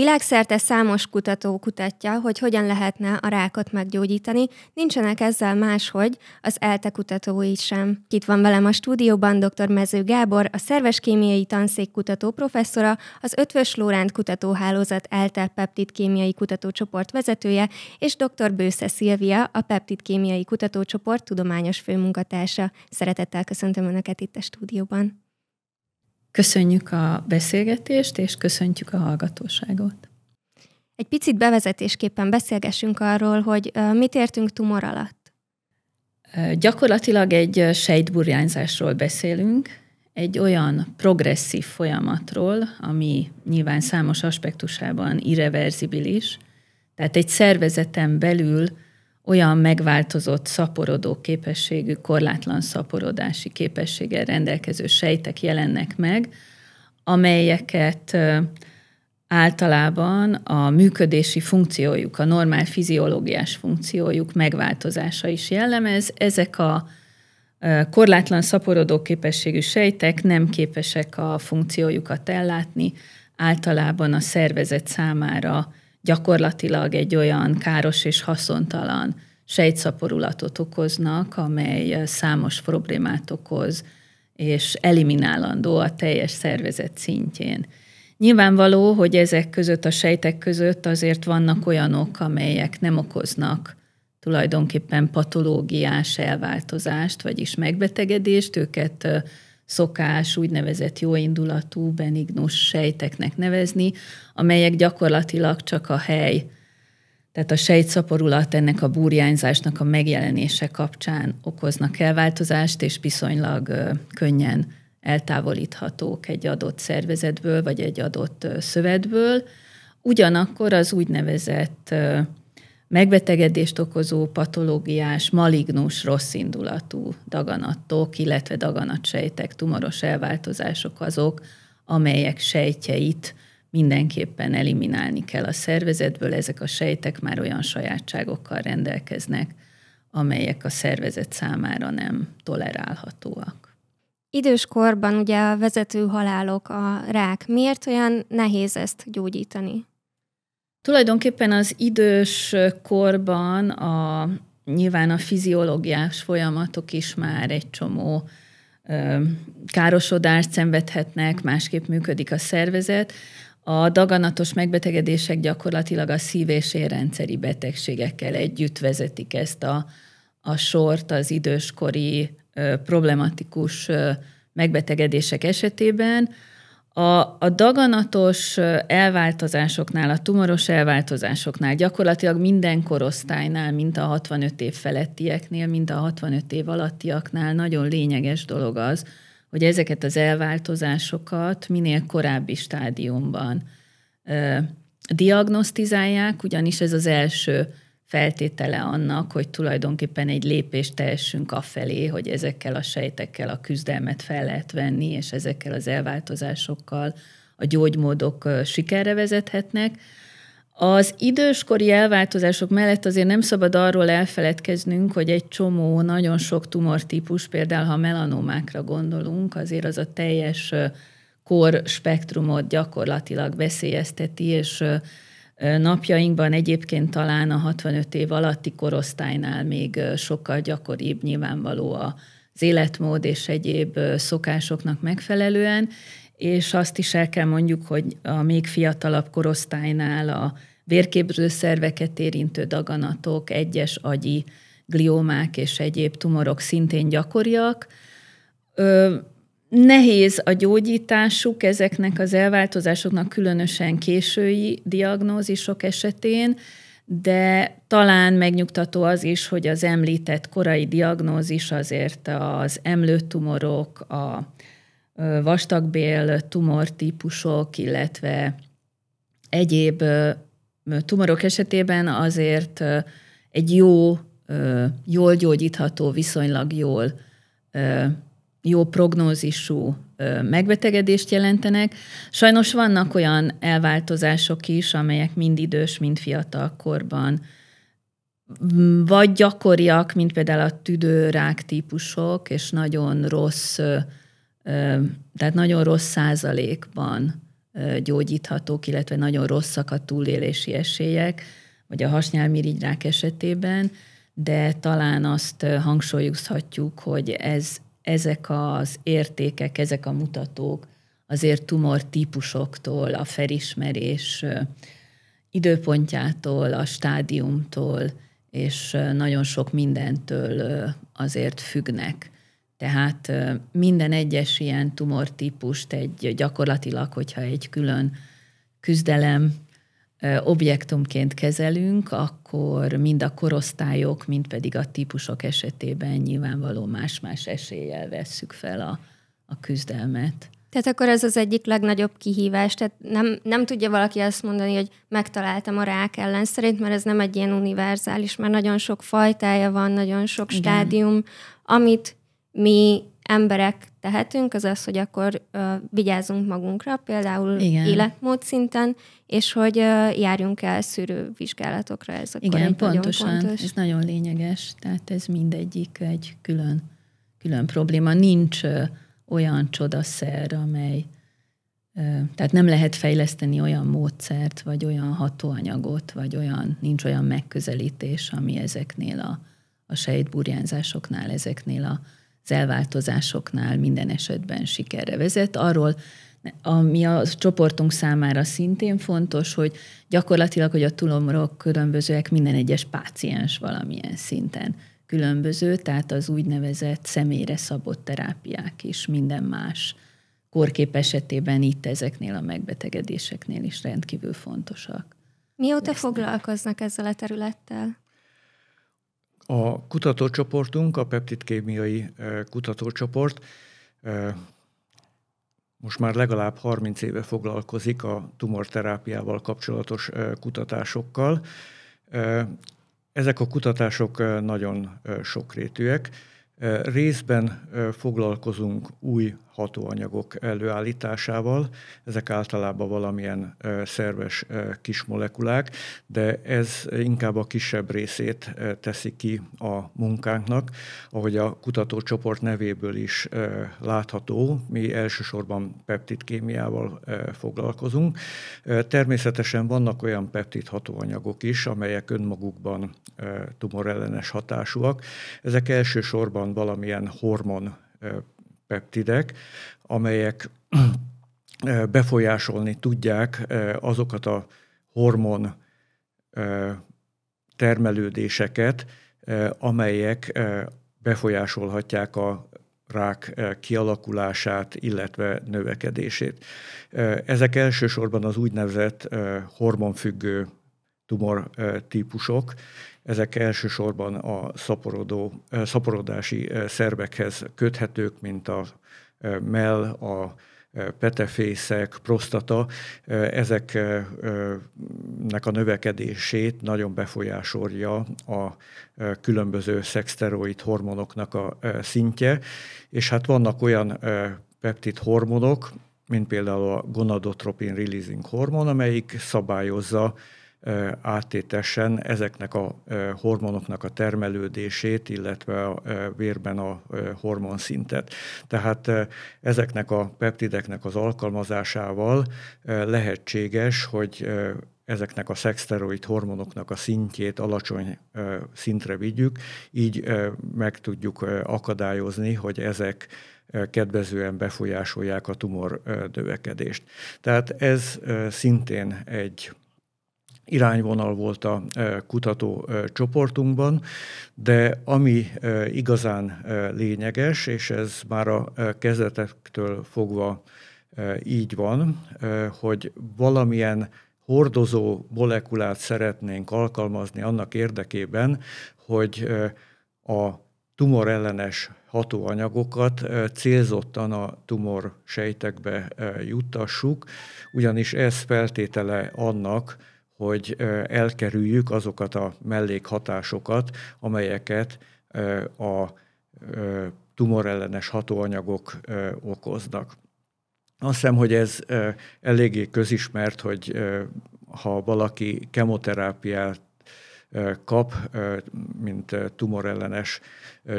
Világszerte számos kutató kutatja, hogy hogyan lehetne a rákot meggyógyítani, nincsenek ezzel máshogy az ELTE kutatói sem. Itt van velem a stúdióban dr. Mező Gábor, a szerves kémiai tanszék kutató professzora, az Ötvös Lóránt kutatóhálózat ELTE peptid kémiai kutatócsoport vezetője, és dr. Bősze Szilvia, a peptid kémiai kutatócsoport tudományos főmunkatársa. Szeretettel köszöntöm Önöket itt a stúdióban. Köszönjük a beszélgetést, és köszöntjük a hallgatóságot. Egy picit bevezetésképpen beszélgessünk arról, hogy mit értünk tumor alatt. Gyakorlatilag egy sejtburjányzásról beszélünk, egy olyan progresszív folyamatról, ami nyilván számos aspektusában irreverzibilis, tehát egy szervezeten belül olyan megváltozott szaporodó képességű, korlátlan szaporodási képességgel rendelkező sejtek jelennek meg, amelyeket általában a működési funkciójuk, a normál fiziológiás funkciójuk megváltozása is jellemez. Ezek a korlátlan szaporodó képességű sejtek nem képesek a funkciójukat ellátni, általában a szervezet számára gyakorlatilag egy olyan káros és haszontalan sejtszaporulatot okoznak, amely számos problémát okoz, és eliminálandó a teljes szervezet szintjén. Nyilvánvaló, hogy ezek között, a sejtek között azért vannak olyanok, amelyek nem okoznak tulajdonképpen patológiás elváltozást, vagyis megbetegedést, őket szokás úgynevezett jóindulatú, benignus sejteknek nevezni, amelyek gyakorlatilag csak a hely, tehát a sejtszaporulat ennek a burjányzásnak a megjelenése kapcsán okoznak elváltozást, és viszonylag könnyen eltávolíthatók egy adott szervezetből, vagy egy adott szövetből. Ugyanakkor az úgynevezett megbetegedést okozó patológiás, malignus, rosszindulatú daganatok, illetve daganatsejtek, tumoros elváltozások azok, amelyek sejtjeit mindenképpen eliminálni kell a szervezetből. Ezek a sejtek már olyan sajátságokkal rendelkeznek, amelyek a szervezet számára nem tolerálhatóak. Időskorban ugye a vezető halálok, a rák. Miért olyan nehéz ezt gyógyítani? Tulajdonképpen az idős korban a, nyilván a fiziológiás folyamatok is már egy csomó ö, károsodást szenvedhetnek, másképp működik a szervezet. A daganatos megbetegedések gyakorlatilag a szív- és érrendszeri betegségekkel együtt vezetik ezt a, a sort az időskori ö, problematikus ö, megbetegedések esetében. A, a daganatos elváltozásoknál, a tumoros elváltozásoknál, gyakorlatilag minden korosztálynál, mint a 65 év felettieknél, mint a 65 év alattiaknál nagyon lényeges dolog az, hogy ezeket az elváltozásokat minél korábbi stádiumban ö, diagnosztizálják, ugyanis ez az első feltétele annak, hogy tulajdonképpen egy lépést tehessünk afelé, hogy ezekkel a sejtekkel a küzdelmet fel lehet venni, és ezekkel az elváltozásokkal a gyógymódok sikerre vezethetnek. Az időskori elváltozások mellett azért nem szabad arról elfeledkeznünk, hogy egy csomó, nagyon sok tumortípus, például ha melanomákra gondolunk, azért az a teljes kor spektrumot gyakorlatilag veszélyezteti, és Napjainkban egyébként talán a 65 év alatti korosztálynál még sokkal gyakoribb nyilvánvaló az életmód és egyéb szokásoknak megfelelően, és azt is el kell mondjuk, hogy a még fiatalabb korosztálynál a vérképző szerveket érintő daganatok, egyes agyi gliómák és egyéb tumorok szintén gyakoriak. Nehéz a gyógyításuk ezeknek az elváltozásoknak, különösen késői diagnózisok esetén, de talán megnyugtató az is, hogy az említett korai diagnózis azért az emlőtumorok, a vastagbél tumortípusok, illetve egyéb tumorok esetében azért egy jó, jól gyógyítható, viszonylag jól jó prognózisú megbetegedést jelentenek. Sajnos vannak olyan elváltozások is, amelyek mind idős, mind fiatal korban vagy gyakoriak, mint például a tüdőrák típusok, és nagyon rossz, tehát nagyon rossz százalékban gyógyíthatók, illetve nagyon rosszak a túlélési esélyek, vagy a hasnyálmirigyrák esetében, de talán azt hangsúlyozhatjuk, hogy ez, ezek az értékek, ezek a mutatók azért tumor típusoktól, a felismerés időpontjától, a stádiumtól, és nagyon sok mindentől azért függnek. Tehát minden egyes ilyen tumortípust egy gyakorlatilag, hogyha egy külön küzdelem objektumként kezelünk, akkor mind a korosztályok, mind pedig a típusok esetében nyilvánvaló más-más eséllyel vesszük fel a, a küzdelmet. Tehát akkor ez az egyik legnagyobb kihívás. Tehát nem, nem tudja valaki azt mondani, hogy megtaláltam a rák ellen szerint, mert ez nem egy ilyen univerzális, mert nagyon sok fajtája van, nagyon sok Igen. stádium, amit mi emberek tehetünk, az az, hogy akkor uh, vigyázzunk magunkra, például Igen. életmód szinten, és hogy uh, járjunk el szűrővizsgálatokra. Ez akkor Igen, pontosan. Nagyon fontos. Ez nagyon lényeges. Tehát ez mindegyik egy külön, külön probléma. Nincs uh, olyan csodaszer, amely tehát nem lehet fejleszteni olyan módszert, vagy olyan hatóanyagot, vagy olyan, nincs olyan megközelítés, ami ezeknél a, a sejtburjánzásoknál, ezeknél a, az elváltozásoknál minden esetben sikerre vezet. Arról, ami a csoportunk számára szintén fontos, hogy gyakorlatilag, hogy a tulomrok különbözőek minden egyes páciens valamilyen szinten különböző, tehát az úgynevezett személyre szabott terápiák is minden más korkép esetében itt ezeknél a megbetegedéseknél is rendkívül fontosak. Mióta lesznek. foglalkoznak ezzel a területtel? A kutatócsoportunk, a peptidkémiai kutatócsoport most már legalább 30 éve foglalkozik a tumorterápiával kapcsolatos kutatásokkal. Ezek a kutatások nagyon sokrétűek. Részben foglalkozunk új hatóanyagok előállításával, ezek általában valamilyen szerves kis molekulák, de ez inkább a kisebb részét teszi ki a munkánknak, ahogy a kutatócsoport nevéből is látható, mi elsősorban peptidkémiával foglalkozunk. Természetesen vannak olyan peptid hatóanyagok is, amelyek önmagukban tumorellenes hatásúak. Ezek elsősorban valamilyen hormon peptidek, amelyek befolyásolni tudják azokat a hormon termelődéseket, amelyek befolyásolhatják a rák kialakulását, illetve növekedését. Ezek elsősorban az úgynevezett hormonfüggő tumor típusok, ezek elsősorban a szaporodó, szaporodási szervekhez köthetők, mint a mell, a petefészek, prostata, ezeknek a növekedését nagyon befolyásolja a különböző szexteroid hormonoknak a szintje, és hát vannak olyan peptid hormonok, mint például a gonadotropin releasing hormon, amelyik szabályozza áttétesen ezeknek a hormonoknak a termelődését, illetve a vérben a hormonszintet. Tehát ezeknek a peptideknek az alkalmazásával lehetséges, hogy ezeknek a szexteroid hormonoknak a szintjét alacsony szintre vigyük, így meg tudjuk akadályozni, hogy ezek kedvezően befolyásolják a tumor növekedést. Tehát ez szintén egy irányvonal volt a kutató csoportunkban, de ami igazán lényeges, és ez már a kezdetektől fogva így van, hogy valamilyen hordozó molekulát szeretnénk alkalmazni annak érdekében, hogy a tumorellenes hatóanyagokat célzottan a tumor sejtekbe juttassuk, ugyanis ez feltétele annak, hogy elkerüljük azokat a mellékhatásokat, amelyeket a tumorellenes hatóanyagok okoznak. Azt hiszem, hogy ez eléggé közismert, hogy ha valaki kemoterápiát kap, mint tumorellenes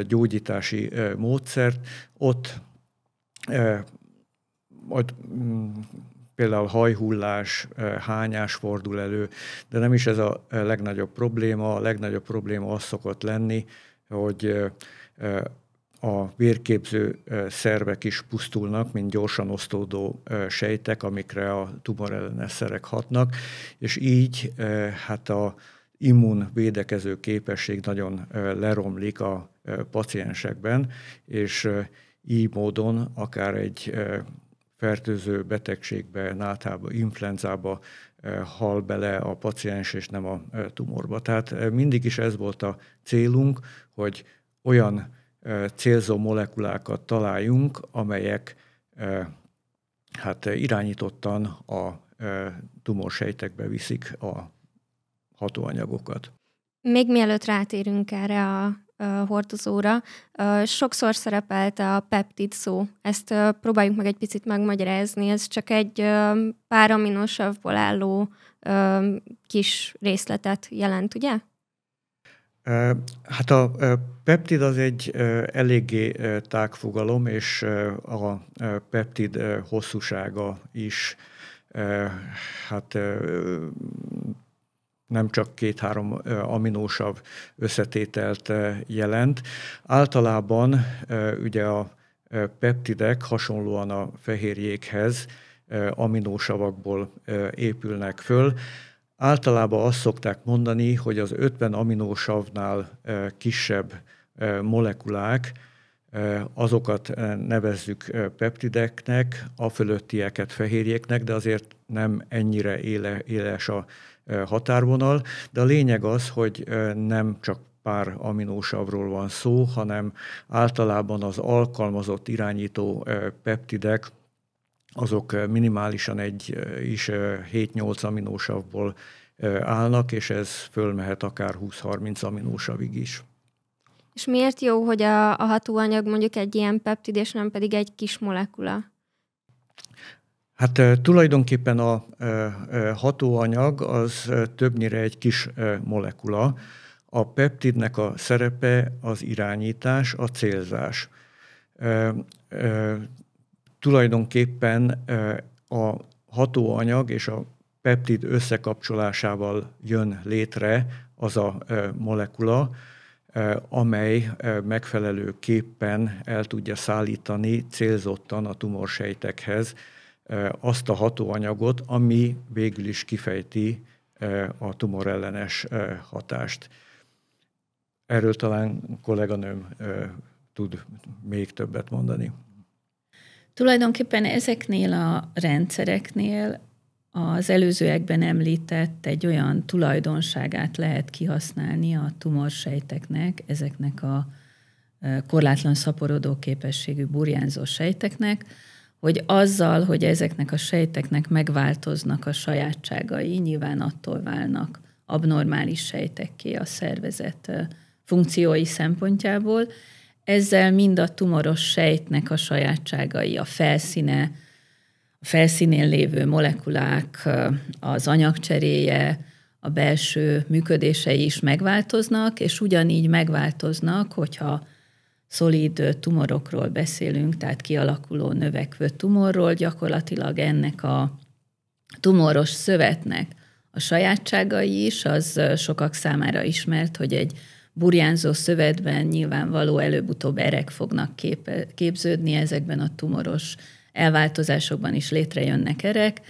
gyógyítási módszert, ott mm, például hajhullás, hányás fordul elő, de nem is ez a legnagyobb probléma. A legnagyobb probléma az szokott lenni, hogy a vérképző szervek is pusztulnak, mint gyorsan osztódó sejtek, amikre a tumorellenes szerek hatnak, és így hát a immun védekező képesség nagyon leromlik a paciensekben, és így módon akár egy fertőző betegségbe, náthába, influenzába hal bele a paciens, és nem a tumorba. Tehát mindig is ez volt a célunk, hogy olyan célzó molekulákat találjunk, amelyek hát irányítottan a tumorsejtekbe viszik a hatóanyagokat. Még mielőtt rátérünk erre a hordozóra, sokszor szerepelt a peptid szó. Ezt próbáljuk meg egy picit megmagyarázni. Ez csak egy pár aminosavból álló kis részletet jelent, ugye? Hát a peptid az egy eléggé tág fogalom, és a peptid hosszúsága is hát nem csak két-három aminósav összetételt jelent. Általában ugye a peptidek hasonlóan a fehérjékhez aminósavakból épülnek föl. Általában azt szokták mondani, hogy az 50 aminósavnál kisebb molekulák, azokat nevezzük peptideknek, a fölöttieket fehérjéknek, de azért nem ennyire éle, éles a határvonal, de a lényeg az, hogy nem csak pár aminósavról van szó, hanem általában az alkalmazott irányító peptidek, azok minimálisan egy is 7-8 aminósavból állnak, és ez fölmehet akár 20-30 aminósavig is. És miért jó, hogy a, a hatóanyag mondjuk egy ilyen peptid, és nem pedig egy kis molekula? Hát tulajdonképpen a hatóanyag az többnyire egy kis molekula. A peptidnek a szerepe az irányítás, a célzás. Tulajdonképpen a hatóanyag és a peptid összekapcsolásával jön létre az a molekula, amely megfelelőképpen el tudja szállítani célzottan a tumorsejtekhez azt a hatóanyagot, ami végül is kifejti a tumorellenes hatást. Erről talán kolléganőm tud még többet mondani. Tulajdonképpen ezeknél a rendszereknél az előzőekben említett egy olyan tulajdonságát lehet kihasználni a tumorsejteknek, ezeknek a korlátlan szaporodó képességű burjánzó sejteknek, hogy azzal, hogy ezeknek a sejteknek megváltoznak a sajátságai, nyilván attól válnak abnormális sejtekké a szervezet funkciói szempontjából, ezzel mind a tumoros sejtnek a sajátságai, a felszíne, felszínén lévő molekulák, az anyagcseréje, a belső működései is megváltoznak, és ugyanígy megváltoznak, hogyha szolid tumorokról beszélünk, tehát kialakuló növekvő tumorról, gyakorlatilag ennek a tumoros szövetnek a sajátságai is, az sokak számára ismert, hogy egy burjánzó szövetben nyilvánvaló előbb-utóbb erek fognak képe, képződni, ezekben a tumoros elváltozásokban is létrejönnek erek,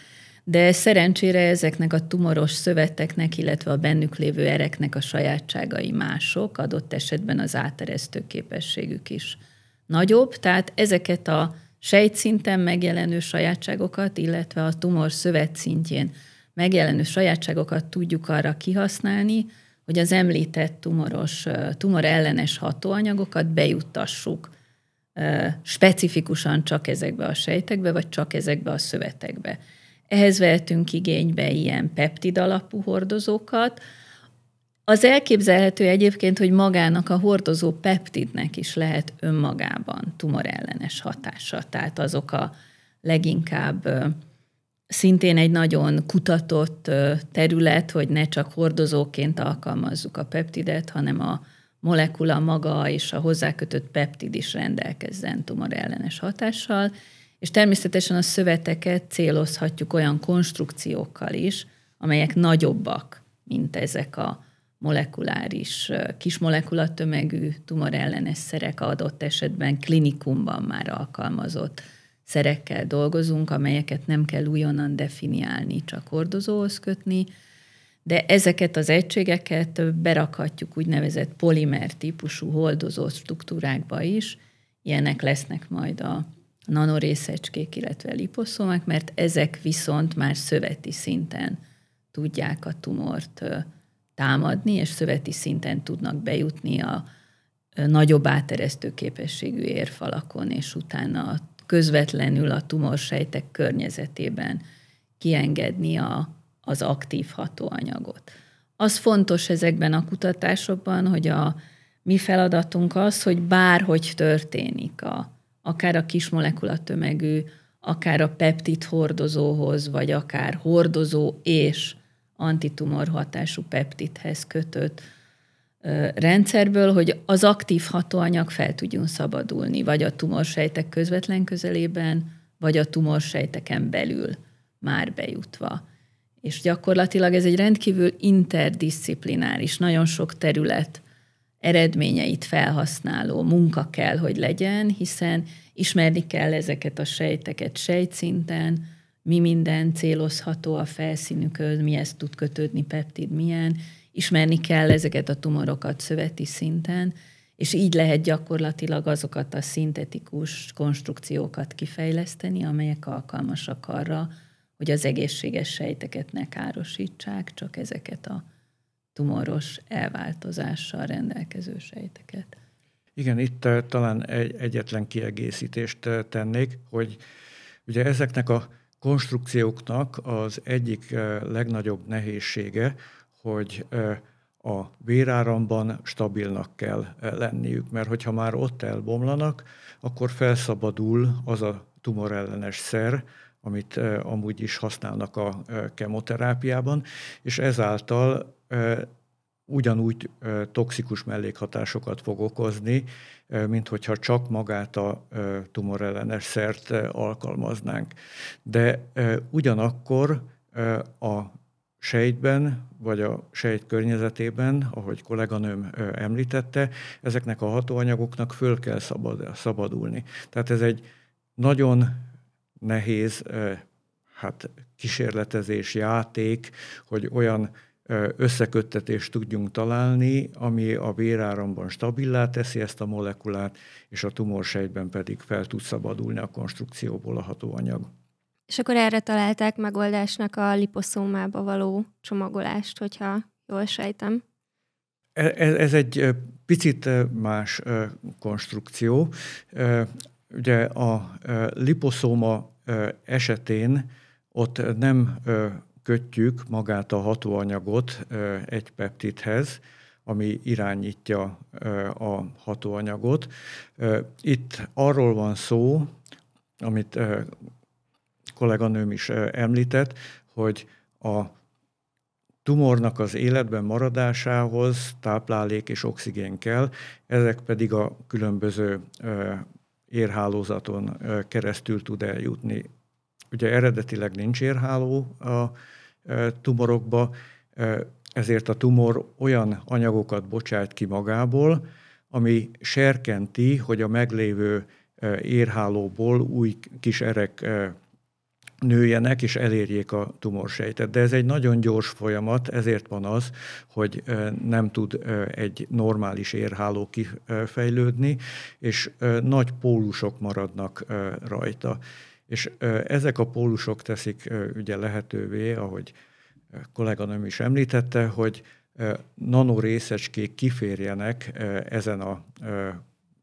de szerencsére ezeknek a tumoros szöveteknek, illetve a bennük lévő ereknek a sajátságai mások, adott esetben az áteresztő képességük is nagyobb, tehát ezeket a sejtszinten megjelenő sajátságokat, illetve a tumor szövet szintjén megjelenő sajátságokat tudjuk arra kihasználni, hogy az említett tumoros, tumor ellenes hatóanyagokat bejuttassuk specifikusan csak ezekbe a sejtekbe, vagy csak ezekbe a szövetekbe. Ehhez vehetünk igénybe ilyen peptid alapú hordozókat. Az elképzelhető egyébként, hogy magának a hordozó peptidnek is lehet önmagában tumorellenes hatása. Tehát azok a leginkább szintén egy nagyon kutatott terület, hogy ne csak hordozóként alkalmazzuk a peptidet, hanem a molekula maga és a hozzákötött peptid is rendelkezzen tumorellenes hatással, És természetesen a szöveteket célozhatjuk olyan konstrukciókkal is, amelyek nagyobbak, mint ezek a molekuláris, kismolekulatömegű tumorellenes szerek adott esetben klinikumban már alkalmazott szerekkel dolgozunk, amelyeket nem kell újonnan definiálni, csak hordozóhoz kötni, de ezeket az egységeket berakhatjuk úgynevezett polimer típusú holdozó struktúrákba is, ilyenek lesznek majd a nanorészecskék, illetve liposzomák, mert ezek viszont már szöveti szinten tudják a tumort támadni, és szöveti szinten tudnak bejutni a nagyobb áteresztő képességű érfalakon, és utána közvetlenül a tumorsejtek környezetében kiengedni a, az aktív hatóanyagot. Az fontos ezekben a kutatásokban, hogy a mi feladatunk az, hogy bárhogy történik, a, akár a kismolekulatömegű, akár a peptid hordozóhoz, vagy akár hordozó és antitumor hatású peptidhez kötött rendszerből, hogy az aktív hatóanyag fel tudjon szabadulni, vagy a tumorsejtek közvetlen közelében, vagy a tumorsejteken belül már bejutva. És gyakorlatilag ez egy rendkívül interdisziplináris, nagyon sok terület eredményeit felhasználó munka kell, hogy legyen, hiszen ismerni kell ezeket a sejteket sejtszinten, mi minden célozható a felszínükhöz, mihez tud kötődni peptid, milyen, ismerni kell ezeket a tumorokat szöveti szinten, és így lehet gyakorlatilag azokat a szintetikus konstrukciókat kifejleszteni, amelyek alkalmasak arra, hogy az egészséges sejteket ne károsítsák, csak ezeket a tumoros elváltozással rendelkező sejteket. Igen, itt uh, talán egy, egyetlen kiegészítést uh, tennék, hogy ugye ezeknek a konstrukcióknak az egyik uh, legnagyobb nehézsége, hogy a véráramban stabilnak kell lenniük, mert hogyha már ott elbomlanak, akkor felszabadul az a tumorellenes szer, amit amúgy is használnak a kemoterápiában, és ezáltal ugyanúgy toxikus mellékhatásokat fog okozni, mint hogyha csak magát a tumorellenes szert alkalmaznánk. De ugyanakkor a sejtben, vagy a sejt környezetében, ahogy kolléganőm említette, ezeknek a hatóanyagoknak föl kell szabad, szabadulni. Tehát ez egy nagyon nehéz hát kísérletezés, játék, hogy olyan összeköttetést tudjunk találni, ami a véráramban stabilá teszi ezt a molekulát, és a tumorsejtben pedig fel tud szabadulni a konstrukcióból a hatóanyag. És akkor erre találták megoldásnak a liposzómába való csomagolást, hogyha jól sejtem. Ez, e, ez egy picit más konstrukció. Ugye a liposzóma esetén ott nem kötjük magát a hatóanyagot egy peptidhez, ami irányítja a hatóanyagot. Itt arról van szó, amit kolléganőm is említett, hogy a tumornak az életben maradásához táplálék és oxigén kell, ezek pedig a különböző érhálózaton keresztül tud eljutni. Ugye eredetileg nincs érháló a tumorokba, ezért a tumor olyan anyagokat bocsát ki magából, ami serkenti, hogy a meglévő érhálóból új kis erek nőjenek és elérjék a tumorsejtet. De ez egy nagyon gyors folyamat, ezért van az, hogy nem tud egy normális érháló kifejlődni, és nagy pólusok maradnak rajta. És ezek a pólusok teszik ugye lehetővé, ahogy kolléganőm is említette, hogy nanorészecskék kiférjenek ezen a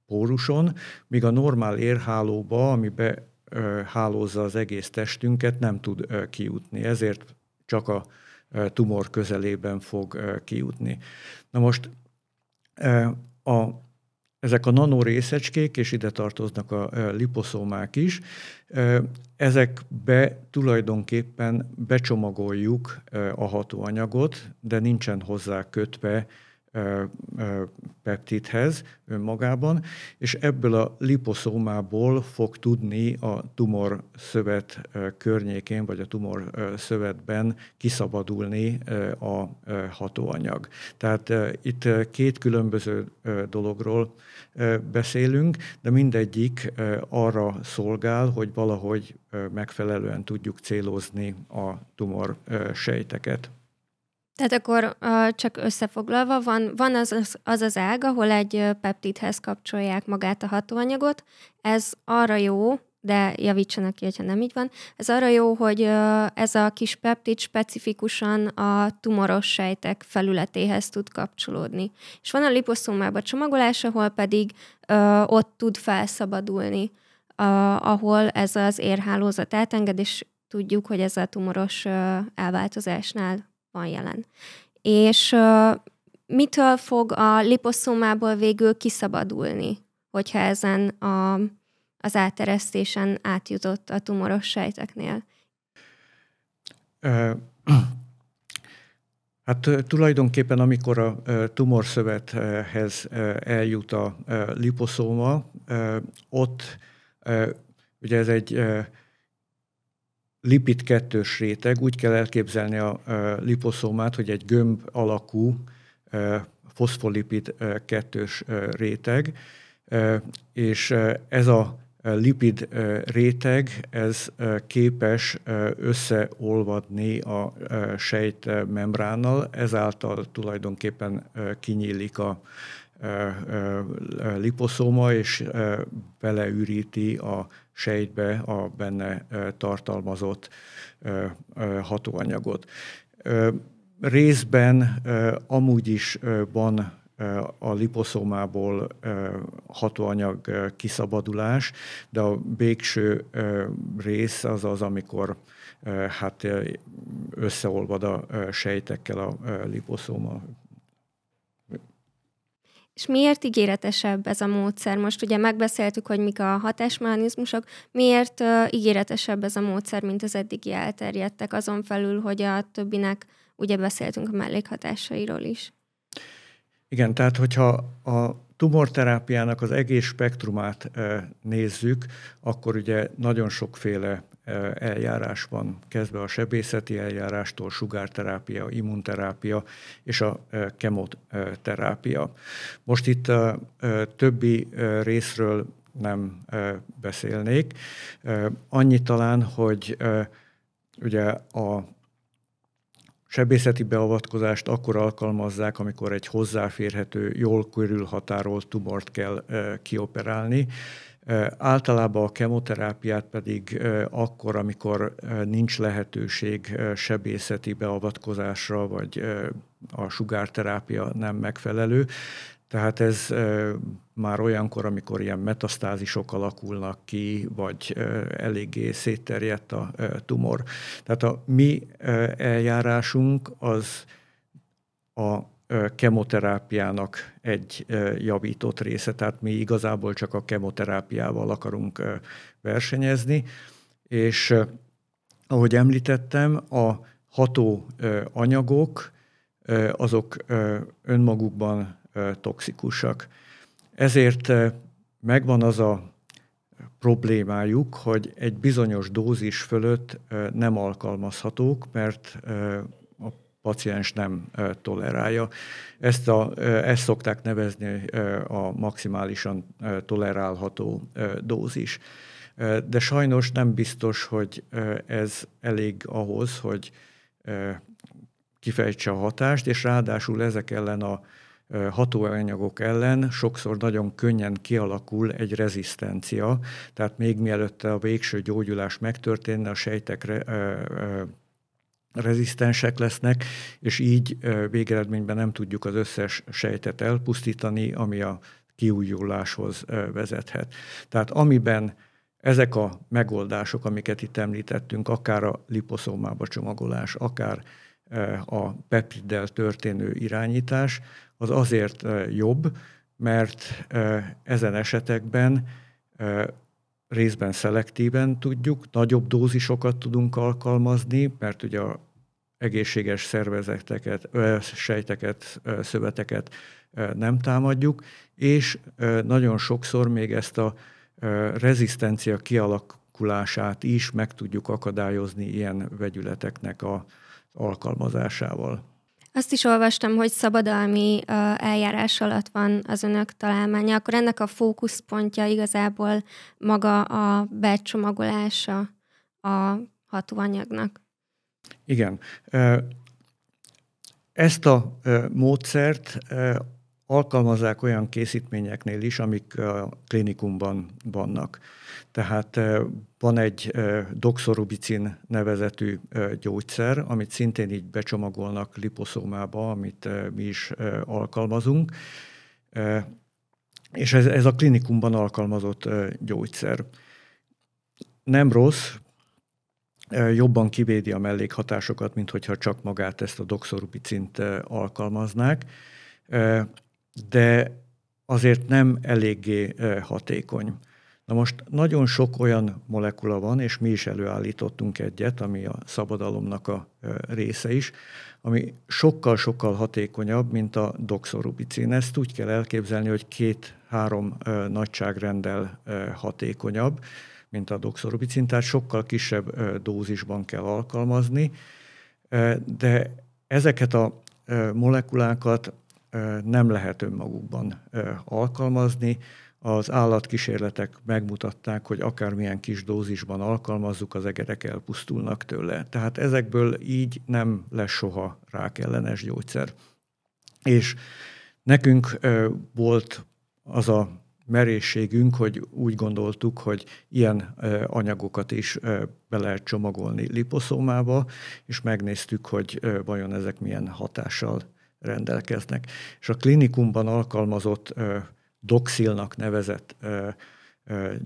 póluson, míg a normál érhálóba, amibe hálózza az egész testünket, nem tud kijutni. Ezért csak a tumor közelében fog kijutni. Na most a, ezek a nanorészecskék, és ide tartoznak a liposzómák is, ezekbe tulajdonképpen becsomagoljuk a hatóanyagot, de nincsen hozzá kötve peptidhez önmagában, és ebből a liposzómából fog tudni a tumor szövet környékén, vagy a tumor szövetben kiszabadulni a hatóanyag. Tehát itt két különböző dologról beszélünk, de mindegyik arra szolgál, hogy valahogy megfelelően tudjuk célozni a tumor sejteket. Tehát akkor csak összefoglalva, van, van az, az, az az ág, ahol egy peptidhez kapcsolják magát a hatóanyagot. Ez arra jó, de javítsanak ki, ha nem így van. Ez arra jó, hogy ez a kis peptid specifikusan a tumoros sejtek felületéhez tud kapcsolódni. És van a liposzómában csomagolás, ahol pedig ott tud felszabadulni, ahol ez az érhálózat átenged, és tudjuk, hogy ez a tumoros elváltozásnál van jelen. És mitől fog a liposzómából végül kiszabadulni, hogyha ezen a, az áteresztésen átjutott a tumoros sejteknél? Hát tulajdonképpen, amikor a tumorszövethez eljut a liposzóma, ott ugye ez egy lipid kettős réteg, úgy kell elképzelni a liposzómát, hogy egy gömb alakú foszfolipid kettős réteg, és ez a lipid réteg, ez képes összeolvadni a sejt membránnal, ezáltal tulajdonképpen kinyílik a liposzóma, és beleüríti a sejtbe a benne tartalmazott hatóanyagot. Részben amúgy is van a liposzómából hatóanyag kiszabadulás, de a végső rész az az, amikor hát összeolvad a sejtekkel a liposzóma és miért ígéretesebb ez a módszer? Most ugye megbeszéltük, hogy mik a hatásmechanizmusok. Miért uh, ígéretesebb ez a módszer, mint az eddigi elterjedtek, azon felül, hogy a többinek ugye beszéltünk a mellékhatásairól is? Igen, tehát hogyha a tumorterápiának az egész spektrumát nézzük, akkor ugye nagyon sokféle eljárás van, kezdve a sebészeti eljárástól, sugárterápia, immunterápia és a kemoterápia. Most itt a többi részről nem beszélnék. Annyi talán, hogy ugye a sebészeti beavatkozást akkor alkalmazzák, amikor egy hozzáférhető, jól körülhatárolt tumort kell kioperálni, Általában a kemoterápiát pedig akkor, amikor nincs lehetőség sebészeti beavatkozásra, vagy a sugárterápia nem megfelelő. Tehát ez már olyankor, amikor ilyen metasztázisok alakulnak ki, vagy eléggé szétterjedt a tumor. Tehát a mi eljárásunk az a kemoterápiának egy javított része, tehát mi igazából csak a kemoterápiával akarunk versenyezni, és ahogy említettem, a ható anyagok azok önmagukban toxikusak. Ezért megvan az a problémájuk, hogy egy bizonyos dózis fölött nem alkalmazhatók, mert paciens nem tolerálja. Ezt, a, ezt szokták nevezni a maximálisan tolerálható dózis. De sajnos nem biztos, hogy ez elég ahhoz, hogy kifejtse a hatást, és ráadásul ezek ellen a hatóanyagok ellen sokszor nagyon könnyen kialakul egy rezisztencia, tehát még mielőtt a végső gyógyulás megtörténne, a sejtekre rezisztensek lesznek, és így végeredményben nem tudjuk az összes sejtet elpusztítani, ami a kiújuláshoz vezethet. Tehát amiben ezek a megoldások, amiket itt említettünk, akár a liposzómába csomagolás, akár a peptiddel történő irányítás, az azért jobb, mert ezen esetekben részben szelektíven tudjuk, nagyobb dózisokat tudunk alkalmazni, mert ugye a egészséges szervezeteket, sejteket, szöveteket nem támadjuk, és nagyon sokszor még ezt a rezisztencia kialakulását is meg tudjuk akadályozni ilyen vegyületeknek a alkalmazásával. Azt is olvastam, hogy szabadalmi eljárás alatt van az önök találmánya, akkor ennek a fókuszpontja igazából maga a becsomagolása a hatóanyagnak. Igen. Ezt a módszert alkalmazzák olyan készítményeknél is, amik a klinikumban vannak. Tehát van egy doxorubicin nevezetű gyógyszer, amit szintén így becsomagolnak liposzómába, amit mi is alkalmazunk, és ez, ez a klinikumban alkalmazott gyógyszer. Nem rossz, jobban kivédi a mellékhatásokat, mint hogyha csak magát ezt a doxorubicint alkalmaznák, de azért nem eléggé hatékony. Na most nagyon sok olyan molekula van, és mi is előállítottunk egyet, ami a szabadalomnak a része is, ami sokkal-sokkal hatékonyabb, mint a doxorubicin. Ezt úgy kell elképzelni, hogy két-három nagyságrendel hatékonyabb, mint a doxorubicin, tehát sokkal kisebb dózisban kell alkalmazni, de ezeket a molekulákat nem lehet önmagukban alkalmazni. Az állatkísérletek megmutatták, hogy akármilyen kis dózisban alkalmazzuk, az egerek elpusztulnak tőle. Tehát ezekből így nem lesz soha rákellenes gyógyszer. És nekünk volt az a merészségünk, hogy úgy gondoltuk, hogy ilyen anyagokat is be lehet csomagolni liposzómába, és megnéztük, hogy vajon ezek milyen hatással rendelkeznek. És a klinikumban alkalmazott doxilnak nevezett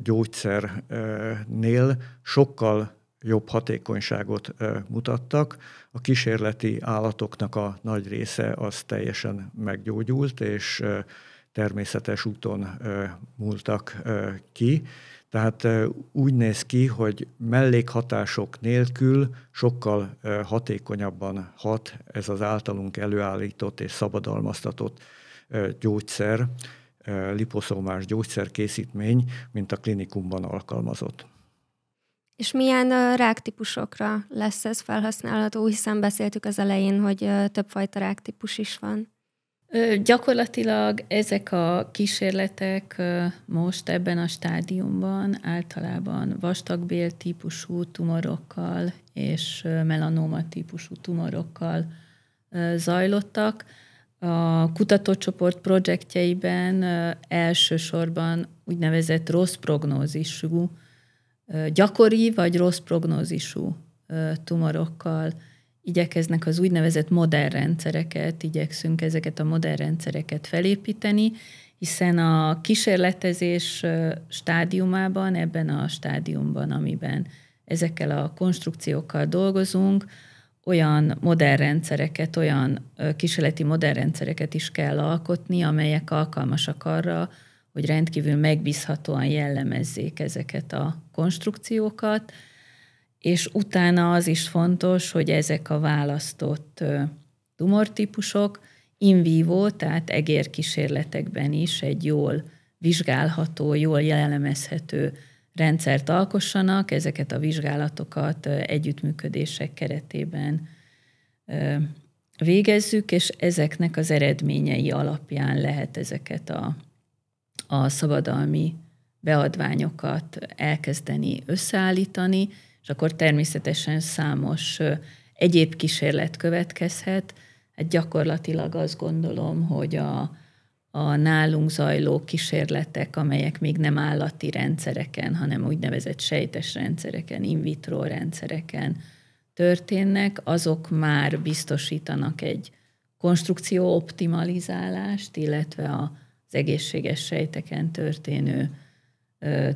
gyógyszernél sokkal jobb hatékonyságot mutattak. A kísérleti állatoknak a nagy része az teljesen meggyógyult, és természetes úton múltak ki. Tehát úgy néz ki, hogy mellékhatások nélkül sokkal hatékonyabban hat ez az általunk előállított és szabadalmaztatott gyógyszer, liposzómás gyógyszerkészítmény, mint a klinikumban alkalmazott. És milyen ráktípusokra lesz ez felhasználható, hiszen beszéltük az elején, hogy többfajta ráktípus is van. Gyakorlatilag ezek a kísérletek most ebben a stádiumban általában vastagbél típusú tumorokkal és melanoma típusú tumorokkal zajlottak. A kutatócsoport projektjeiben elsősorban úgynevezett rossz prognózisú, gyakori vagy rossz prognózisú tumorokkal igyekeznek az úgynevezett modern rendszereket, igyekszünk ezeket a modern rendszereket felépíteni, hiszen a kísérletezés stádiumában, ebben a stádiumban, amiben ezekkel a konstrukciókkal dolgozunk, olyan modern rendszereket, olyan kísérleti modern rendszereket is kell alkotni, amelyek alkalmasak arra, hogy rendkívül megbízhatóan jellemezzék ezeket a konstrukciókat, és utána az is fontos, hogy ezek a választott tumortípusok in vivo, tehát egérkísérletekben is egy jól vizsgálható, jól jellemezhető rendszert alkossanak, ezeket a vizsgálatokat együttműködések keretében végezzük, és ezeknek az eredményei alapján lehet ezeket a, a szabadalmi beadványokat elkezdeni összeállítani, és akkor természetesen számos egyéb kísérlet következhet. Hát gyakorlatilag azt gondolom, hogy a, a nálunk zajló kísérletek, amelyek még nem állati rendszereken, hanem úgynevezett sejtes rendszereken, in vitro rendszereken történnek, azok már biztosítanak egy konstrukció optimalizálást, illetve az egészséges sejteken történő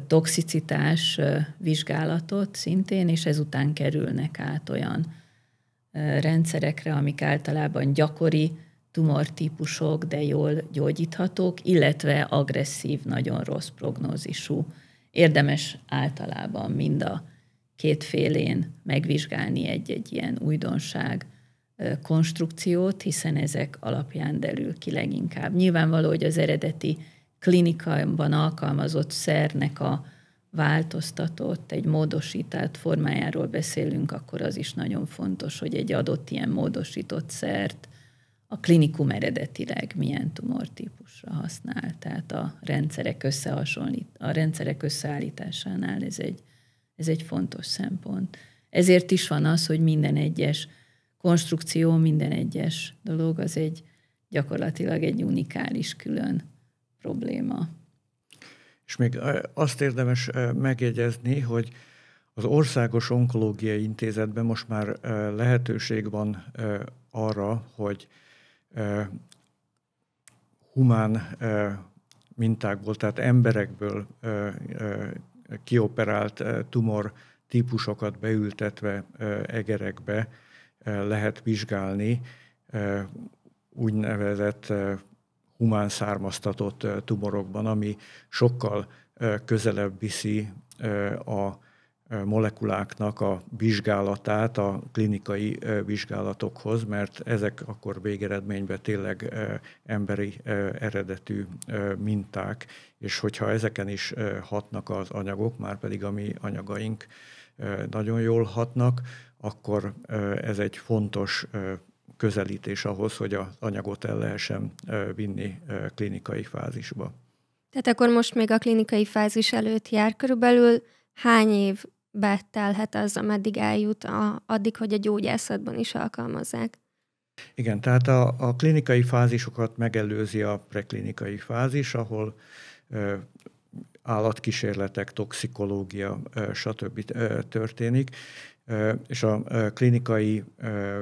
toxicitás vizsgálatot szintén, és ezután kerülnek át olyan rendszerekre, amik általában gyakori tumortípusok, de jól gyógyíthatók, illetve agresszív, nagyon rossz prognózisú. Érdemes általában mind a két félén megvizsgálni egy-egy ilyen újdonság konstrukciót, hiszen ezek alapján derül ki leginkább. Nyilvánvaló, hogy az eredeti klinikában alkalmazott szernek a változtatott, egy módosítált formájáról beszélünk, akkor az is nagyon fontos, hogy egy adott ilyen módosított szert a klinikum eredetileg milyen tumortípusra használ. Tehát a rendszerek, összehasonlít, a rendszerek összeállításánál ez egy, ez egy fontos szempont. Ezért is van az, hogy minden egyes konstrukció, minden egyes dolog az egy gyakorlatilag egy unikális külön probléma. És még azt érdemes megjegyezni, hogy az Országos Onkológiai Intézetben most már lehetőség van arra, hogy humán mintákból, tehát emberekből kioperált tumor típusokat beültetve egerekbe lehet vizsgálni úgynevezett humán származtatott tumorokban, ami sokkal közelebb viszi a molekuláknak a vizsgálatát a klinikai vizsgálatokhoz, mert ezek akkor végeredményben tényleg emberi eredetű minták, és hogyha ezeken is hatnak az anyagok, már pedig a mi anyagaink nagyon jól hatnak, akkor ez egy fontos közelítés ahhoz, hogy az anyagot el lehessen vinni klinikai fázisba. Tehát akkor most még a klinikai fázis előtt jár. Körülbelül hány év betelhet az, ameddig eljut a, addig, hogy a gyógyászatban is alkalmazzák? Igen, tehát a, a klinikai fázisokat megelőzi a preklinikai fázis, ahol ö, állatkísérletek, toxikológia, ö, stb. Ö, történik, és a klinikai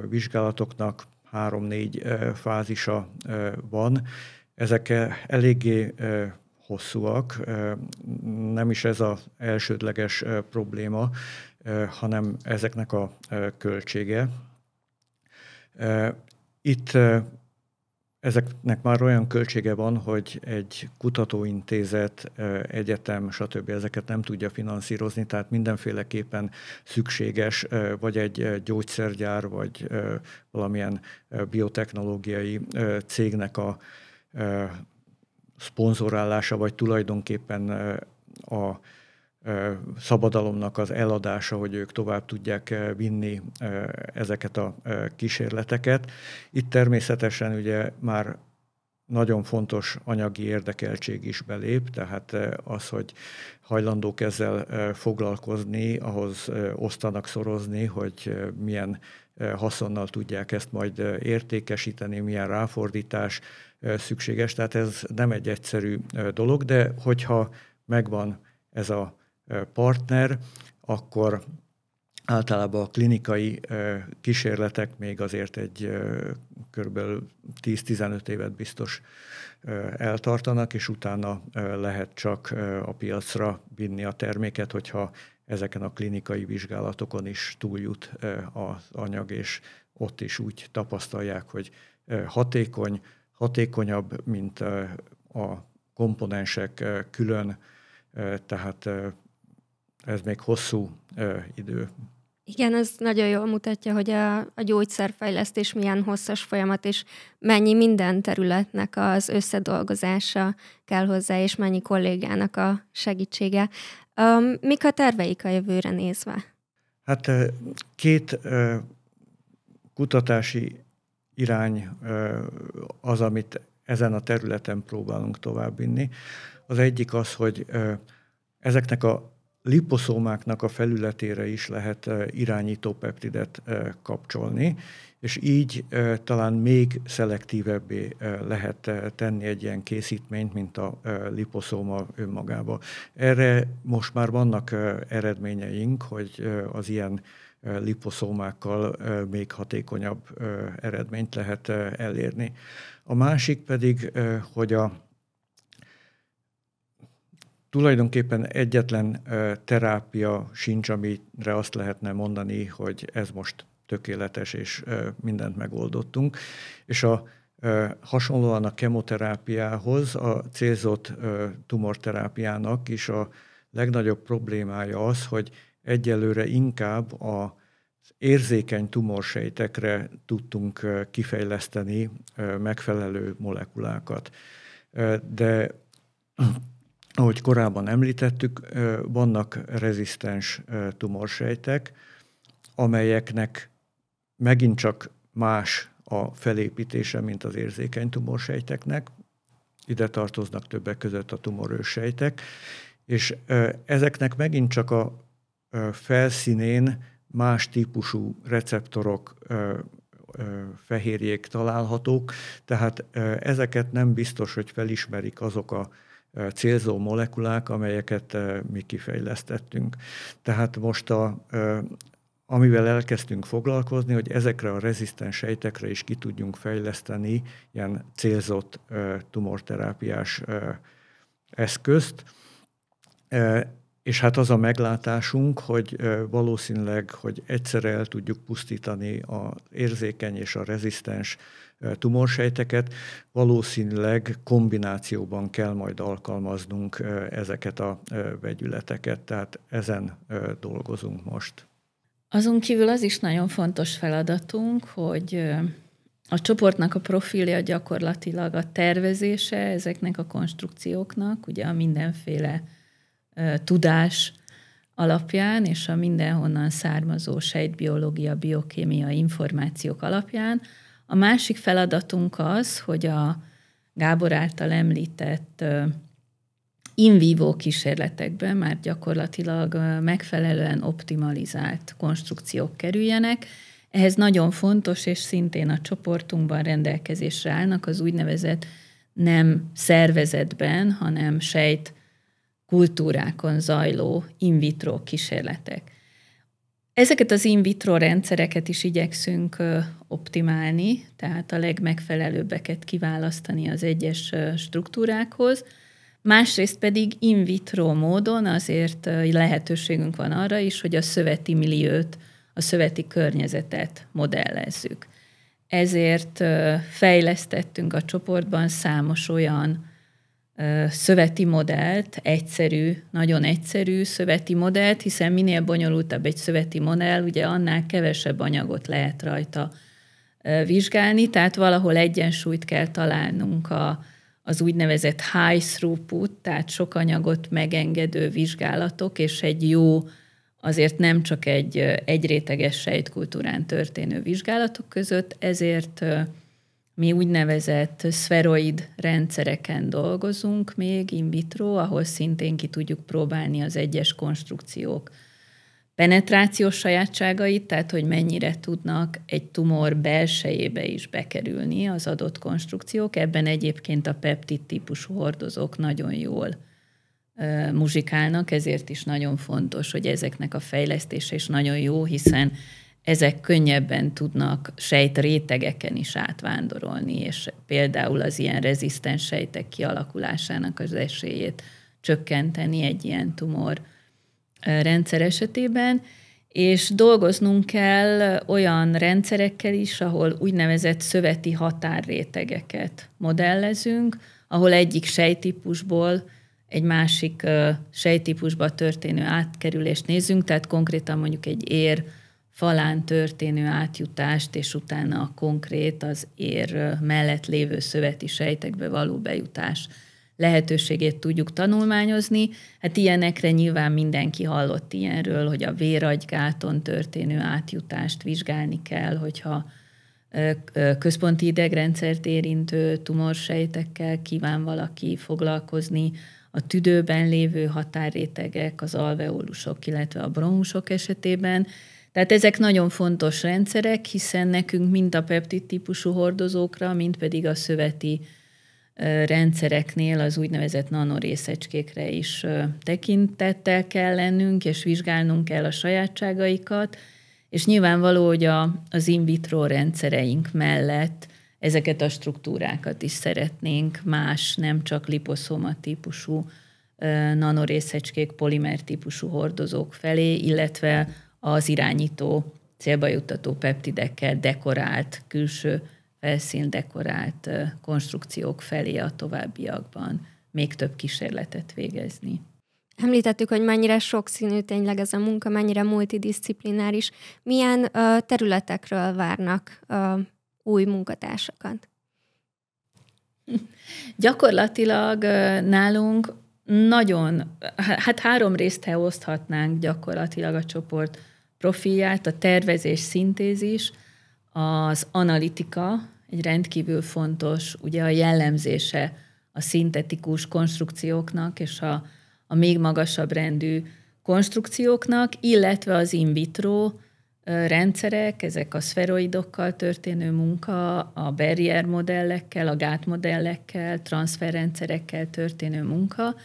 vizsgálatoknak három-négy fázisa van. Ezek eléggé hosszúak. Nem is ez az elsődleges probléma, hanem ezeknek a költsége. Itt ezeknek már olyan költsége van, hogy egy kutatóintézet, egyetem, stb. ezeket nem tudja finanszírozni, tehát mindenféleképpen szükséges vagy egy gyógyszergyár, vagy valamilyen biotechnológiai cégnek a szponzorálása, vagy tulajdonképpen a szabadalomnak az eladása, hogy ők tovább tudják vinni ezeket a kísérleteket. Itt természetesen ugye már nagyon fontos anyagi érdekeltség is belép, tehát az, hogy hajlandók ezzel foglalkozni, ahhoz osztanak szorozni, hogy milyen haszonnal tudják ezt majd értékesíteni, milyen ráfordítás szükséges. Tehát ez nem egy egyszerű dolog, de hogyha megvan ez a partner, akkor általában a klinikai kísérletek még azért egy kb. 10-15 évet biztos eltartanak, és utána lehet csak a piacra vinni a terméket, hogyha ezeken a klinikai vizsgálatokon is túljut az anyag, és ott is úgy tapasztalják, hogy hatékony, hatékonyabb, mint a komponensek külön, tehát ez még hosszú idő. Igen, ez nagyon jól mutatja, hogy a, a gyógyszerfejlesztés milyen hosszas folyamat, és mennyi minden területnek az összedolgozása kell hozzá, és mennyi kollégának a segítsége. Um, mik a terveik a jövőre nézve? Hát két kutatási irány az, amit ezen a területen próbálunk továbbvinni. Az egyik az, hogy ezeknek a liposzómáknak a felületére is lehet irányító peptidet kapcsolni, és így talán még szelektívebbé lehet tenni egy ilyen készítményt, mint a liposzóma önmagába. Erre most már vannak eredményeink, hogy az ilyen liposzómákkal még hatékonyabb eredményt lehet elérni. A másik pedig, hogy a tulajdonképpen egyetlen terápia sincs, amire azt lehetne mondani, hogy ez most tökéletes, és mindent megoldottunk. És a hasonlóan a kemoterápiához, a célzott tumorterápiának is a legnagyobb problémája az, hogy egyelőre inkább a érzékeny tumorsejtekre tudtunk kifejleszteni megfelelő molekulákat. De ahogy korábban említettük, vannak rezisztens tumorsejtek, amelyeknek megint csak más a felépítése, mint az érzékeny tumorsejteknek. Ide tartoznak többek között a tumorősejtek, és ezeknek megint csak a felszínén más típusú receptorok, fehérjék találhatók, tehát ezeket nem biztos, hogy felismerik azok a célzó molekulák, amelyeket mi kifejlesztettünk. Tehát most a, amivel elkezdtünk foglalkozni, hogy ezekre a rezisztens sejtekre is ki tudjunk fejleszteni ilyen célzott tumorterápiás eszközt. És hát az a meglátásunk, hogy valószínűleg, hogy egyszerre el tudjuk pusztítani az érzékeny és a rezisztens tumorsejteket, valószínűleg kombinációban kell majd alkalmaznunk ezeket a vegyületeket, tehát ezen dolgozunk most. Azon kívül az is nagyon fontos feladatunk, hogy a csoportnak a profilja gyakorlatilag a tervezése ezeknek a konstrukcióknak, ugye a mindenféle tudás alapján és a mindenhonnan származó sejtbiológia, biokémia információk alapján. A másik feladatunk az, hogy a Gábor által említett in vivo kísérletekben már gyakorlatilag megfelelően optimalizált konstrukciók kerüljenek. Ehhez nagyon fontos, és szintén a csoportunkban rendelkezésre állnak az úgynevezett nem szervezetben, hanem sejt kultúrákon zajló in vitro kísérletek. Ezeket az in vitro rendszereket is igyekszünk optimálni, tehát a legmegfelelőbbeket kiválasztani az egyes struktúrákhoz, másrészt pedig in vitro módon azért lehetőségünk van arra is, hogy a szöveti milliót, a szöveti környezetet modellezzük. Ezért fejlesztettünk a csoportban számos olyan szöveti modellt, egyszerű, nagyon egyszerű szöveti modellt, hiszen minél bonyolultabb egy szöveti modell, ugye annál kevesebb anyagot lehet rajta vizsgálni, tehát valahol egyensúlyt kell találnunk a, az úgynevezett high throughput, tehát sok anyagot megengedő vizsgálatok, és egy jó, azért nem csak egy egyréteges sejtkultúrán történő vizsgálatok között, ezért mi úgynevezett szferoid rendszereken dolgozunk még in vitro, ahol szintén ki tudjuk próbálni az egyes konstrukciók penetrációs sajátságait, tehát hogy mennyire tudnak egy tumor belsejébe is bekerülni az adott konstrukciók. Ebben egyébként a peptid típusú hordozók nagyon jól muzsikálnak, ezért is nagyon fontos, hogy ezeknek a fejlesztése is nagyon jó, hiszen ezek könnyebben tudnak sejtrétegeken is átvándorolni, és például az ilyen rezisztens sejtek kialakulásának az esélyét csökkenteni egy ilyen tumor rendszer esetében, és dolgoznunk kell olyan rendszerekkel is, ahol úgynevezett szöveti határrétegeket modellezünk, ahol egyik sejtípusból egy másik sejtípusba történő átkerülést nézzünk, tehát konkrétan mondjuk egy ér falán történő átjutást, és utána a konkrét az ér mellett lévő szöveti sejtekbe való bejutás lehetőségét tudjuk tanulmányozni. Hát ilyenekre nyilván mindenki hallott ilyenről, hogy a véragygáton történő átjutást vizsgálni kell, hogyha központi idegrendszert érintő tumorsejtekkel kíván valaki foglalkozni, a tüdőben lévő határrétegek, az alveolusok, illetve a bronhusok esetében, tehát ezek nagyon fontos rendszerek, hiszen nekünk mind a peptid típusú hordozókra, mind pedig a szöveti rendszereknél az úgynevezett nanorészecskékre is tekintettel kell lennünk, és vizsgálnunk kell a sajátságaikat, és nyilvánvaló, hogy a, az in vitro rendszereink mellett ezeket a struktúrákat is szeretnénk. Más, nem csak liposzoma típusú nanorészecskék, polimer típusú hordozók felé, illetve az irányító, célba juttató peptidekkel dekorált, külső felszín dekorált konstrukciók felé a továbbiakban még több kísérletet végezni. Említettük, hogy mennyire sokszínű tényleg ez a munka, mennyire multidisciplináris. Milyen uh, területekről várnak uh, új munkatársakat? Gyakorlatilag nálunk nagyon, hát három részt oszthatnánk gyakorlatilag a csoport profilját, a tervezés, szintézis, az analitika, egy rendkívül fontos, ugye a jellemzése a szintetikus konstrukcióknak és a, a még magasabb rendű konstrukcióknak, illetve az in vitro rendszerek, ezek a szferoidokkal történő munka, a barrier modellekkel, a gátmodellekkel, transferrendszerekkel történő munka.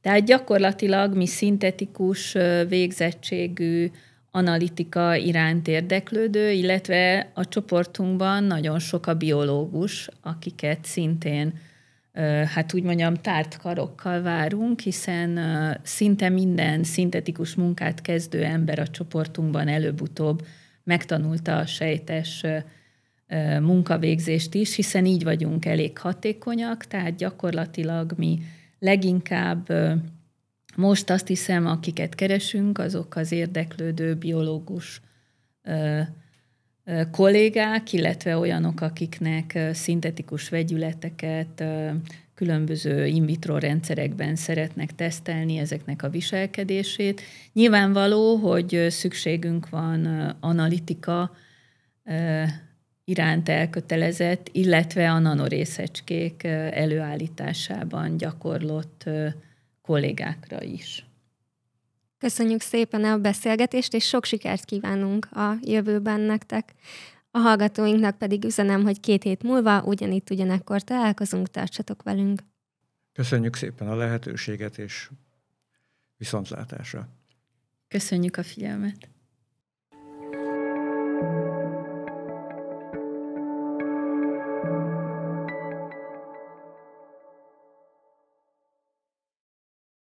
Tehát gyakorlatilag mi szintetikus végzettségű analitika iránt érdeklődő, illetve a csoportunkban nagyon sok a biológus, akiket szintén hát úgy mondjam, tárt karokkal várunk, hiszen szinte minden szintetikus munkát kezdő ember a csoportunkban előbb-utóbb megtanulta a sejtes munkavégzést is, hiszen így vagyunk elég hatékonyak, tehát gyakorlatilag mi leginkább most azt hiszem, akiket keresünk, azok az érdeklődő biológus kollégák, illetve olyanok, akiknek szintetikus vegyületeket különböző in vitro rendszerekben szeretnek tesztelni ezeknek a viselkedését. Nyilvánvaló, hogy szükségünk van analitika iránt elkötelezett, illetve a nanorészecskék előállításában gyakorlott kollégákra is. Köszönjük szépen a beszélgetést, és sok sikert kívánunk a jövőben nektek. A hallgatóinknak pedig üzenem, hogy két hét múlva ugyanitt ugyanekkor találkozunk, tartsatok velünk. Köszönjük szépen a lehetőséget, és viszontlátásra. Köszönjük a figyelmet.